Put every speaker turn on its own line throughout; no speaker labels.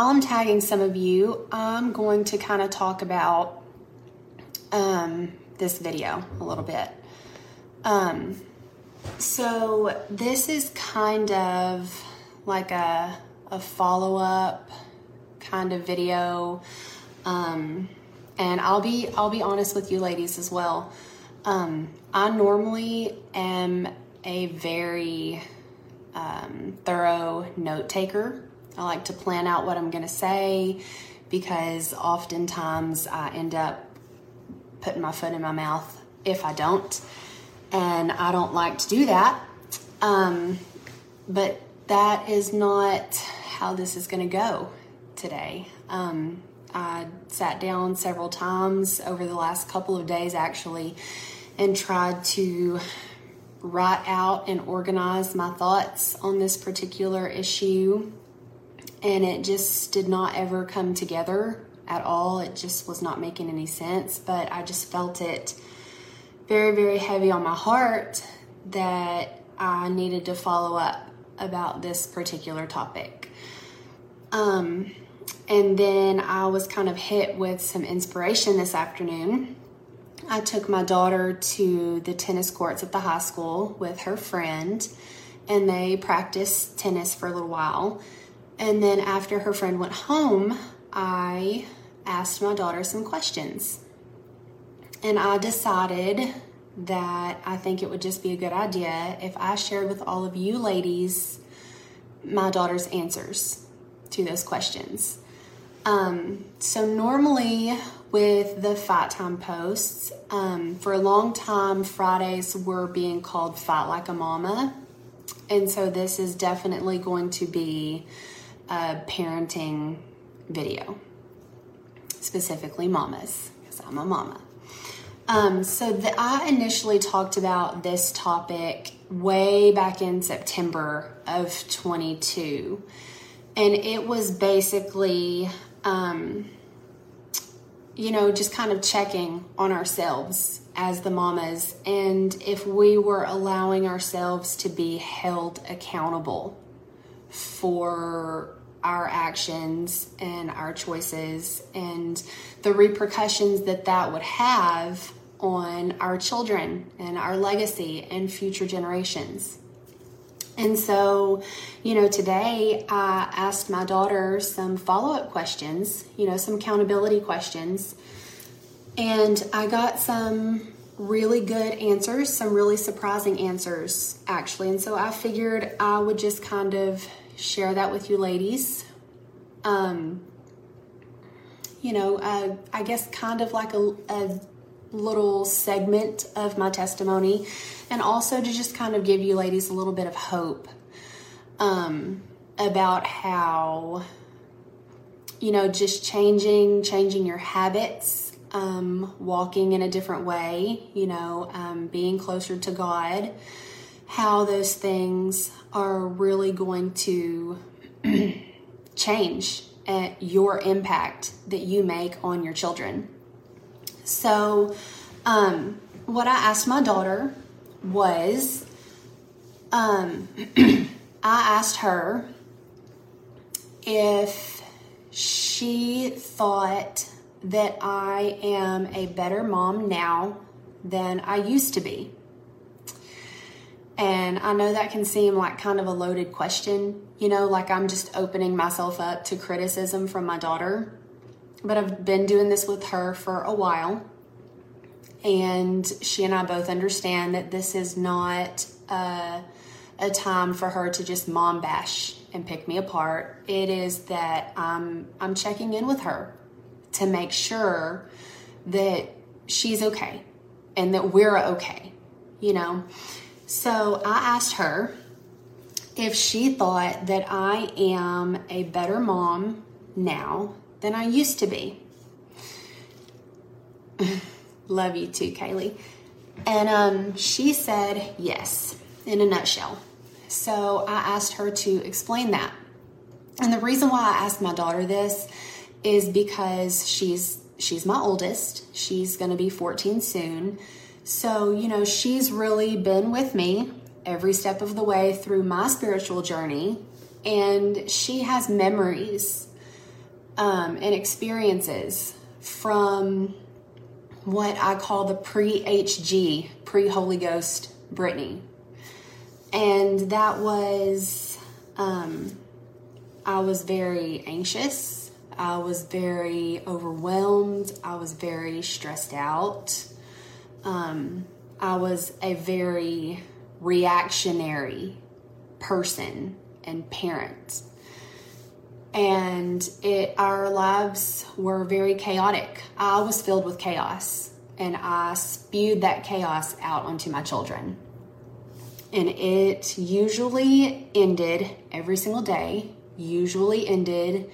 while I'm tagging some of you, I'm going to kind of talk about um, this video a little bit. Um, so this is kind of like a, a follow up kind of video. Um, and I'll be I'll be honest with you ladies as well. Um, I normally am a very um, thorough note taker. I like to plan out what I'm going to say because oftentimes I end up putting my foot in my mouth if I don't. And I don't like to do that. Um, but that is not how this is going to go today. Um, I sat down several times over the last couple of days actually and tried to write out and organize my thoughts on this particular issue. And it just did not ever come together at all. It just was not making any sense. But I just felt it very, very heavy on my heart that I needed to follow up about this particular topic. Um, and then I was kind of hit with some inspiration this afternoon. I took my daughter to the tennis courts at the high school with her friend, and they practiced tennis for a little while. And then after her friend went home, I asked my daughter some questions. And I decided that I think it would just be a good idea if I shared with all of you ladies my daughter's answers to those questions. Um, so normally with the fight time posts, um, for a long time Fridays were being called Fight Like a Mama, and so this is definitely going to be a parenting video, specifically mamas, because I'm a mama. Um, so the, I initially talked about this topic way back in September of 22, and it was basically um, you know, just kind of checking on ourselves as the mamas and if we were allowing ourselves to be held accountable for our actions and our choices and the repercussions that that would have on our children and our legacy and future generations. And so, you know, today I asked my daughter some follow up questions, you know, some accountability questions. And I got some really good answers, some really surprising answers, actually. And so I figured I would just kind of share that with you ladies. Um, you know, uh, I guess kind of like a, a little segment of my testimony and also to just kind of give you ladies a little bit of hope um, about how you know just changing changing your habits um, walking in a different way you know um, being closer to god how those things are really going to change uh, your impact that you make on your children so um, what i asked my daughter was um, I asked her if she thought that I am a better mom now than I used to be. And I know that can seem like kind of a loaded question, you know, like I'm just opening myself up to criticism from my daughter. But I've been doing this with her for a while and she and I both understand that this is not a, a time for her to just mom bash and pick me apart. It is that I'm I'm checking in with her to make sure that she's okay and that we're okay, you know. So I asked her if she thought that I am a better mom now than I used to be. Love you too, Kaylee. And um, she said yes, in a nutshell. So I asked her to explain that. And the reason why I asked my daughter this is because she's she's my oldest. She's going to be 14 soon. So, you know, she's really been with me every step of the way through my spiritual journey and she has memories um, and experiences from what I call the pre HG, pre Holy Ghost Britteny. And that was, um, I was very anxious. I was very overwhelmed. I was very stressed out. Um, I was a very reactionary person and parent. And it our lives were very chaotic. I was filled with chaos and I spewed that chaos out onto my children. And it usually ended every single day, usually ended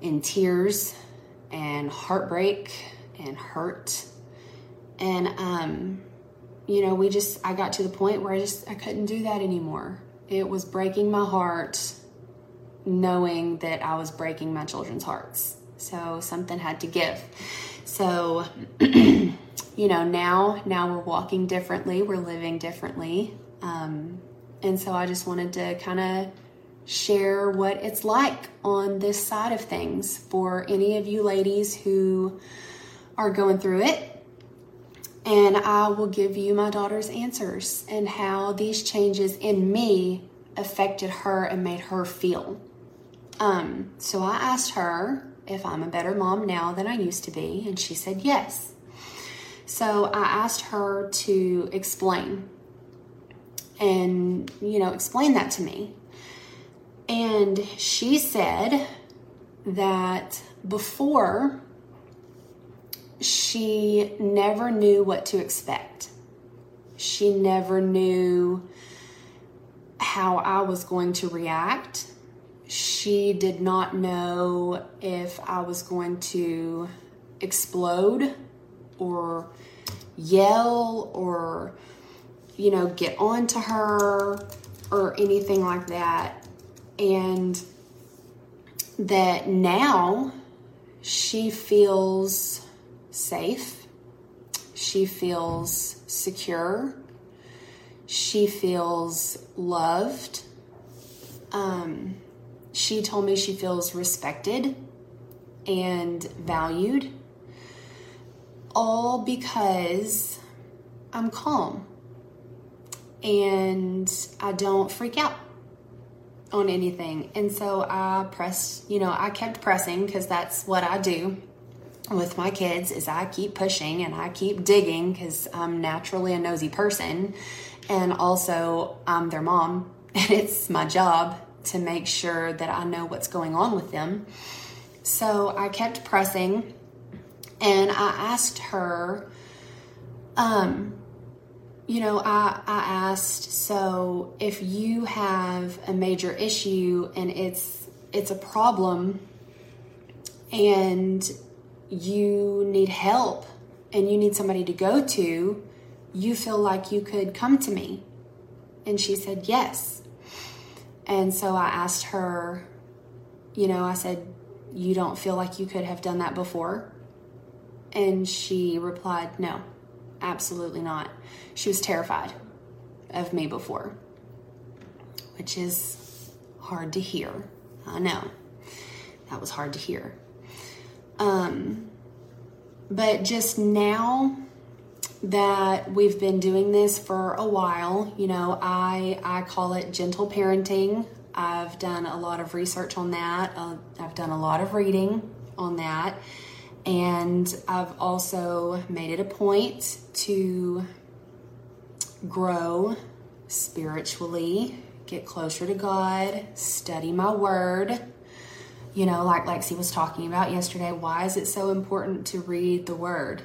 in tears and heartbreak and hurt. And um you know, we just I got to the point where I just I couldn't do that anymore. It was breaking my heart knowing that I was breaking my children's hearts. So something had to give. So you know, now now we're walking differently, we're living differently. Um, and so I just wanted to kind of share what it's like on this side of things for any of you ladies who are going through it and I will give you my daughter's answers and how these changes in me affected her and made her feel. Um, so I asked her if I'm a better mom now than I used to be, and she said yes. So I asked her to explain and, you know, explain that to me. And she said that before she never knew what to expect. She never knew how I was going to react. She did not know if I was going to explode or yell or, you know, get on to her or anything like that. And that now she feels safe. She feels secure. She feels loved. Um, she told me she feels respected and valued, all because I'm calm and I don't freak out on anything. And so I pressed, you know, I kept pressing because that's what I do with my kids is I keep pushing and I keep digging because I'm naturally a nosy person. And also, I'm their mom, and it's my job to make sure that I know what's going on with them. So I kept pressing and I asked her, um, you know, I, I asked, so if you have a major issue and it's it's a problem and you need help and you need somebody to go to, you feel like you could come to me? And she said, Yes. And so I asked her, you know, I said, You don't feel like you could have done that before? And she replied, No, absolutely not. She was terrified of me before, which is hard to hear. I know. That was hard to hear. Um, but just now that we've been doing this for a while, you know, I I call it gentle parenting. I've done a lot of research on that. Uh, I've done a lot of reading on that. And I've also made it a point to grow spiritually, get closer to God, study my word, you know, like Lexi was talking about yesterday, why is it so important to read the Word?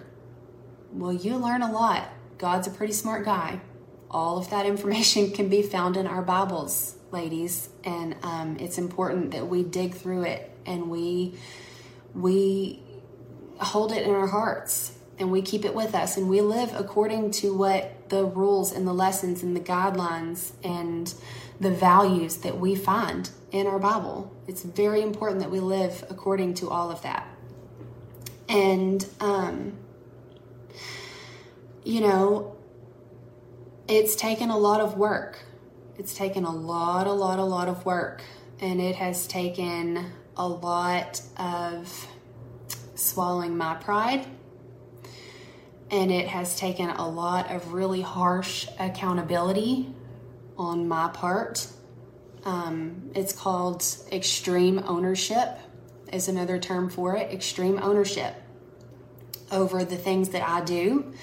Well, you learn a lot. God's a pretty smart guy. All of that information can be found in our Bibles, ladies, and um, it's important that we dig through it and we we hold it in our hearts and we keep it with us and we live according to what the rules and the lessons and the guidelines and the values that we find in our Bible. It's very important that we live according to all of that. And, um, you know, it's taken a lot of work. It's taken a lot, a lot, a lot of work. And it has taken a lot of swallowing my pride. And it has taken a lot of really harsh accountability on my part. Um, it's called extreme ownership, is another term for it extreme ownership over the things that I do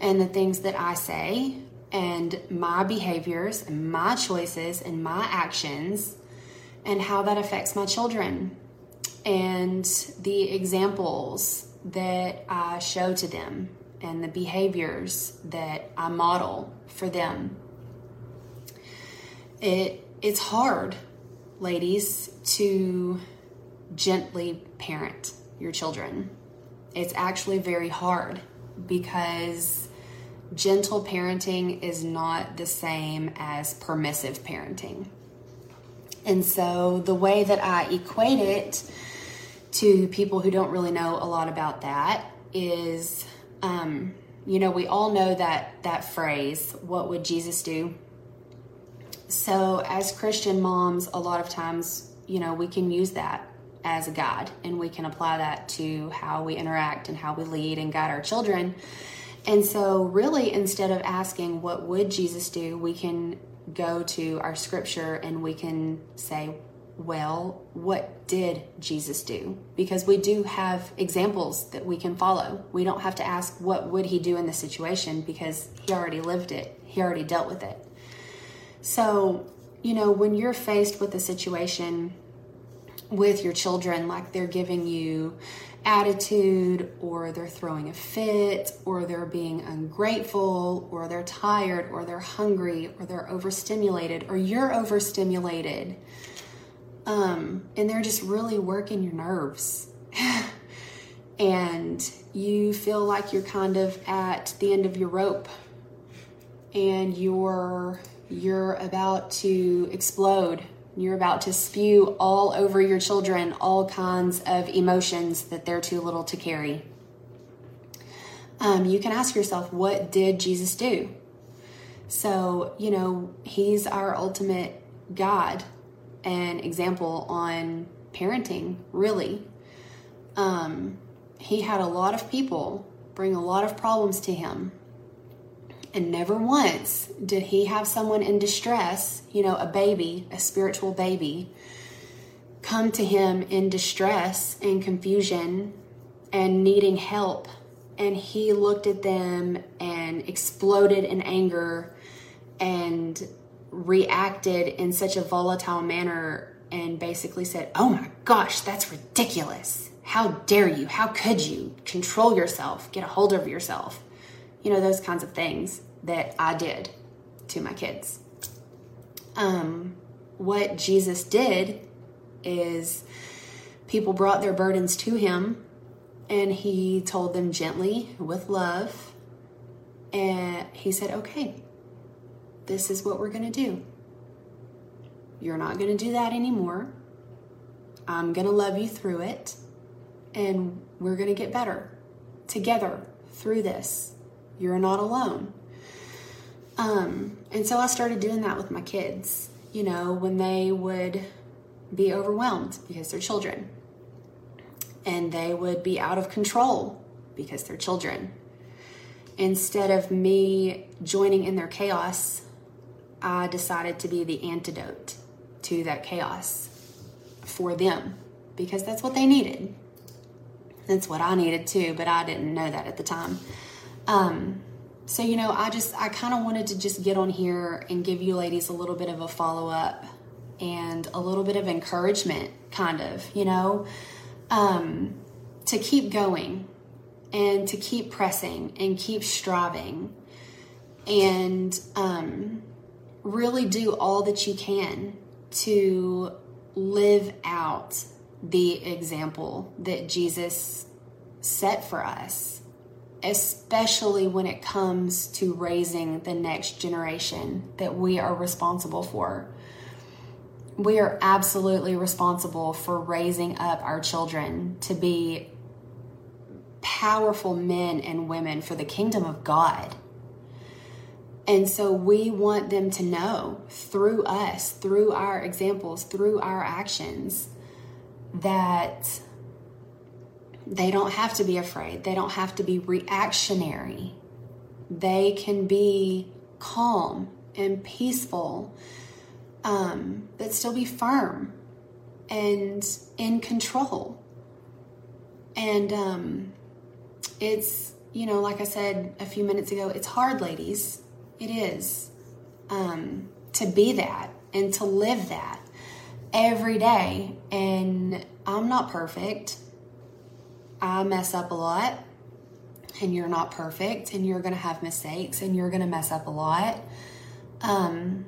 and the things that I say and my behaviors and my choices and my actions and how that affects my children and the examples that I show to them and the behaviors that I model for them. It it's hard, ladies, to gently parent your children. It's actually very hard because gentle parenting is not the same as permissive parenting. And so the way that I equate it to people who don't really know a lot about that is, um, you know, we all know that that phrase, "What would Jesus do?" So as Christian moms, a lot of times, you know, we can use that as a guide and we can apply that to how we interact and how we lead and guide our children. And so, really, instead of asking, What would Jesus do? we can go to our scripture and we can say, Well, what did Jesus do? Because we do have examples that we can follow. We don't have to ask, What would he do in the situation? Because he already lived it, he already dealt with it. So, you know, when you're faced with a situation with your children, like they're giving you attitude, or they're throwing a fit, or they're being ungrateful, or they're tired, or they're hungry, or they're overstimulated, or you're overstimulated, um, and they're just really working your nerves. and you feel like you're kind of at the end of your rope and you're you're about to explode you're about to spew all over your children all kinds of emotions that they're too little to carry. Um, you can ask yourself, what did Jesus do? So, you know, he's our ultimate God and example on parenting, really. Um, he had a lot of people bring a lot of problems to him and never once did he have someone in distress, you know, a baby, a spiritual baby, come to him in distress and confusion and needing help. And he looked at them and exploded in anger and reacted in such a volatile manner and basically said, Oh my gosh, that's ridiculous. How dare you? How could you? Control yourself, get a hold of yourself you know, those kinds of things that I did to my kids. Um, what Jesus did is people brought their burdens to him and he told them gently with love. And he said okay this is what we're going to do. You're not going to do that anymore. I'm going to love you through it and we're going to get better together through this you're not alone. Um, and so I started doing that with my kids, you know, when they would be overwhelmed because they're children. And they would be out of control because they're children. Instead of me joining in their chaos, I decided to be the antidote to that chaos for them because that's what they needed. That's what I needed too, but I didn't know that at the time. Um, so, you know, I just, I kind of wanted to just get on here and give you ladies a little bit of a follow up and a little bit of encouragement, kind of, you know, um, to keep going and to keep pressing and keep striving and um, really do all that you can to live out the example that Jesus set for us especially when it comes to raising the next generation that we are responsible for. We are absolutely responsible for raising up our children to be powerful men and women for the kingdom of God. And so we want them to know through us, through our examples, through our actions, that they don't have to be afraid, they don't have to be reactionary. They can be calm and peaceful, um, but still be firm and in control. And um, it's, you know, like I said a few minutes ago, it's hard, ladies. It is um, to be that and to live that every day. And I'm not perfect. I mess up a lot, and you're not perfect, and you're going to have mistakes, and you're going to mess up a lot. Um,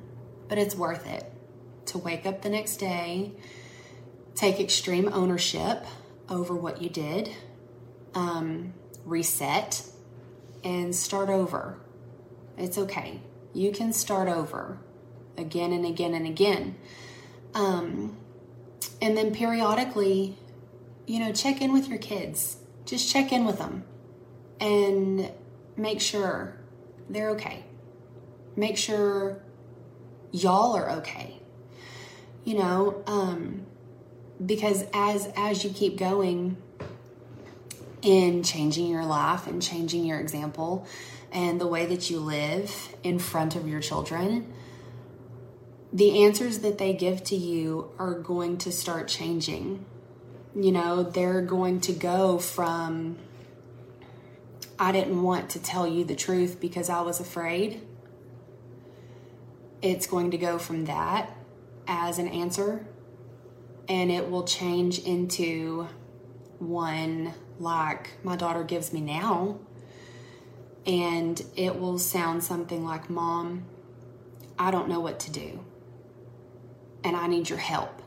but it's worth it to wake up the next day, take extreme ownership over what you did, um, reset, and start over. It's okay. You can start over again and again and again. Um, and then periodically, you know, check in with your kids. Just check in with them and make sure they're okay. Make sure y'all are okay. You know, um, because as as you keep going in changing your life and changing your example and the way that you live in front of your children, the answers that they give to you are going to start changing. You know, they're going to go from, I didn't want to tell you the truth because I was afraid. It's going to go from that as an answer, and it will change into one like my daughter gives me now. And it will sound something like, Mom, I don't know what to do and I need your help.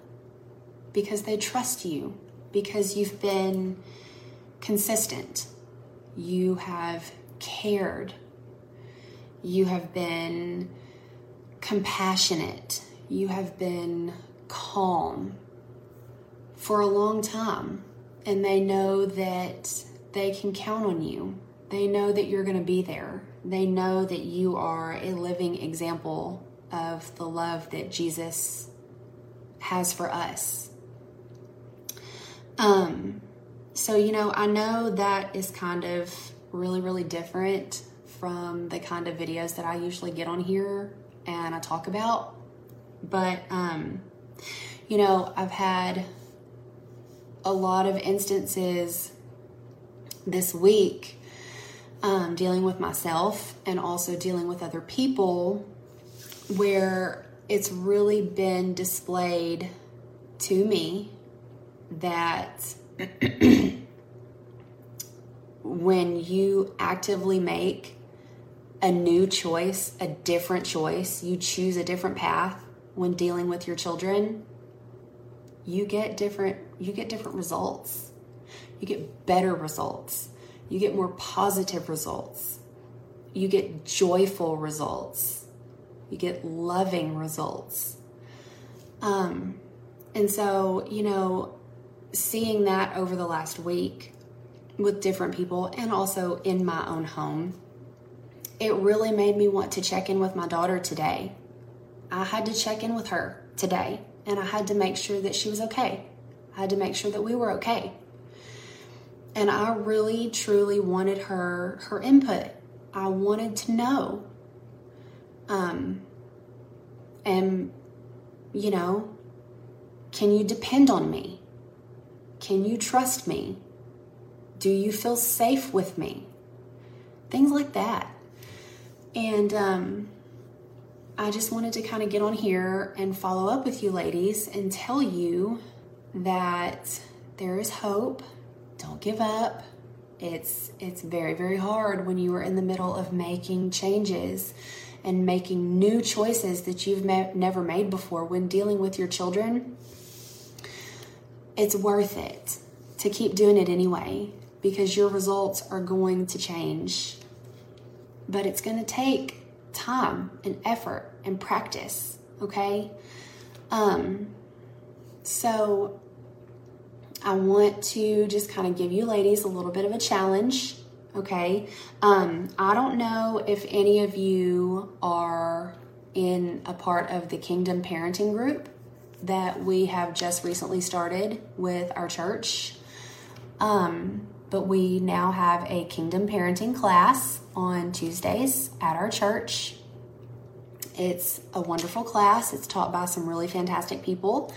Because they trust you, because you've been consistent, you have cared, you have been compassionate, you have been calm for a long time, and they know that they can count on you. They know that you're going to be there. They know that you are a living example of the love that Jesus has for us. Um, so, you know, I know that is kind of really, really different from the kind of videos that I usually get on here and I talk about. But, um, you know, I've had a lot of instances this week um, dealing with myself and also dealing with other people where it's really been displayed to me that when you actively make a new choice, a different choice, you choose a different path when dealing with your children, you get different you get different results. You get better results. You get more positive results. You get joyful results you get loving results. Um, and so, you know, seeing that over the last week with different people and also in my own home, it really made me want to check in with my daughter today. I had to check in with her today and I had to make sure that she was okay. I had to make sure that we were okay. And I really truly wanted her her input. I wanted to know um, and, you know, can you depend on me? Can you trust me? Do you feel safe with me? Things like that. And um, I just wanted to kind of get on here and follow up with you ladies and tell you that there is hope. Don't give up. It's it's very very hard when you are in the middle of making changes and making new choices that you've me- never made before when dealing with your children, it's worth it to keep doing it anyway because your results are going to change. But it's going to take time and effort and practice, okay? Um, so I want to just kind of give you ladies a little bit of a challenge Okay. Um, I don't know if any of you are in a part of the Kingdom Parenting Group. That we have just recently started with our church. Um, but we now have a kingdom parenting class on Tuesdays at our church. It's a wonderful class. It's taught by some really fantastic people.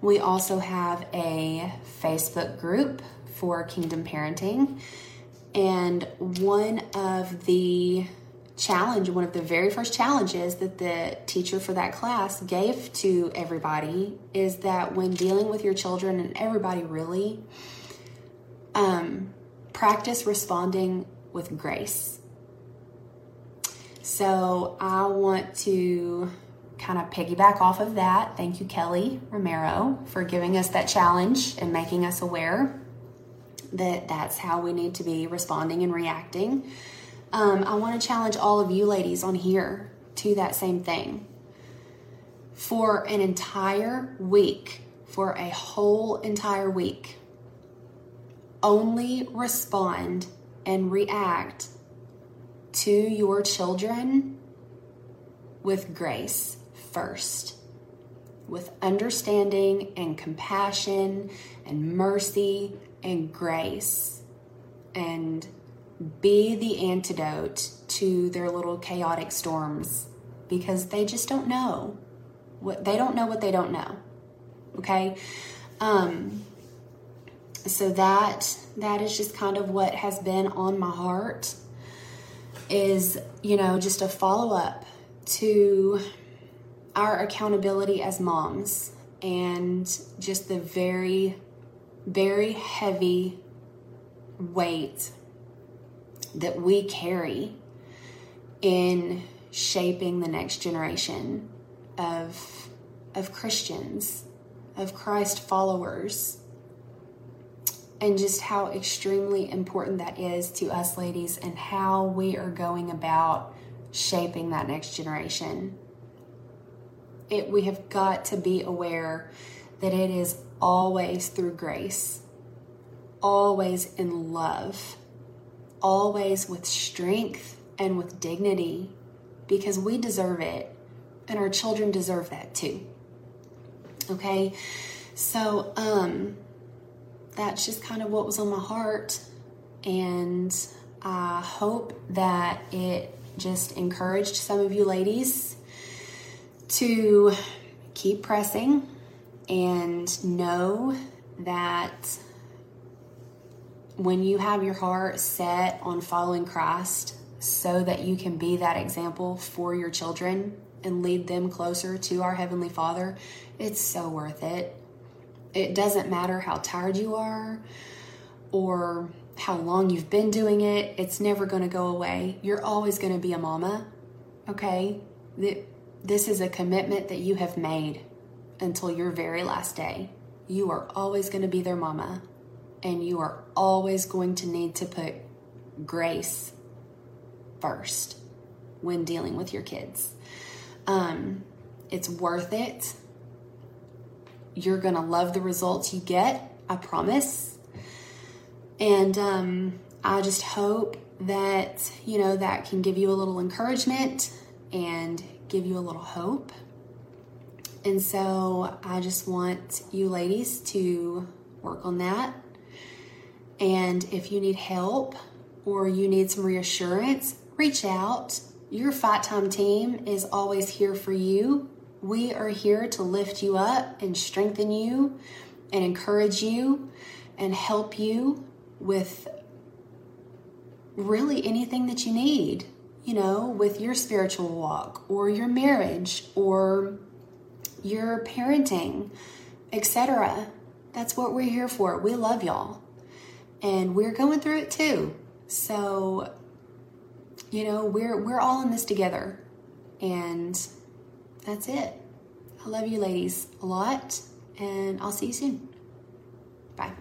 We also have a Facebook group for kingdom parenting. And one of the challenge, one of the very first challenges that the teacher for that class gave to everybody is that when dealing with your children and everybody really, um, practice responding with grace. So I want to kind of piggyback off of that. Thank you, Kelly Romero, for giving us that challenge and making us aware that that's how we need to be responding and reacting. Um, I want to challenge all of you ladies on here to that same thing. For an entire week, for a whole entire week, only respond and react to your children with grace first, with understanding and compassion and mercy and grace, and be the antidote to their little chaotic storms because they just don't know what they don't know what they don't know. Okay? Um so that that is just kind of what has been on my heart is you know just a follow up to our accountability as moms and just the very very heavy weight that we carry in shaping the next generation of of Christians, of Christ followers and just how extremely important that is to us ladies and how we are going about shaping that next generation. It, we have got to be aware that it is always through grace, always in love, always with strength and with dignity because we deserve it and our children deserve that too. Okay? So, um, that's just kind of what was on my heart. And I hope that it just encouraged some of you ladies to keep pressing and know that when you have your heart set on following Christ so that you can be that example for your children and lead them closer to our Heavenly Father, it's so worth it. It doesn't matter how tired you are or how long you've been doing it, it's never going to go away. You're always going to be a mama, okay? This is a commitment that you have made until your very last day. You are always going to be their mama, and you are always going to need to put grace first when dealing with your kids. Um, it's worth it you're going to love the results you get, I promise. And um, I just hope that, you know, that can give you a little encouragement and give you a little hope. And so I just want you ladies to work on that. And if you need help or you need some reassurance, reach out. Your Fight Time team is always here for you. We are here to lift you up and strengthen you and encourage you and help you with really anything that you need, you know, with your spiritual walk or your marriage or your parenting, etc. That's what we're here for. We love y'all and we're going through it too. So, you know, we're we're all in this together. And that's it. I love you ladies a lot, and I'll see you soon. Bye.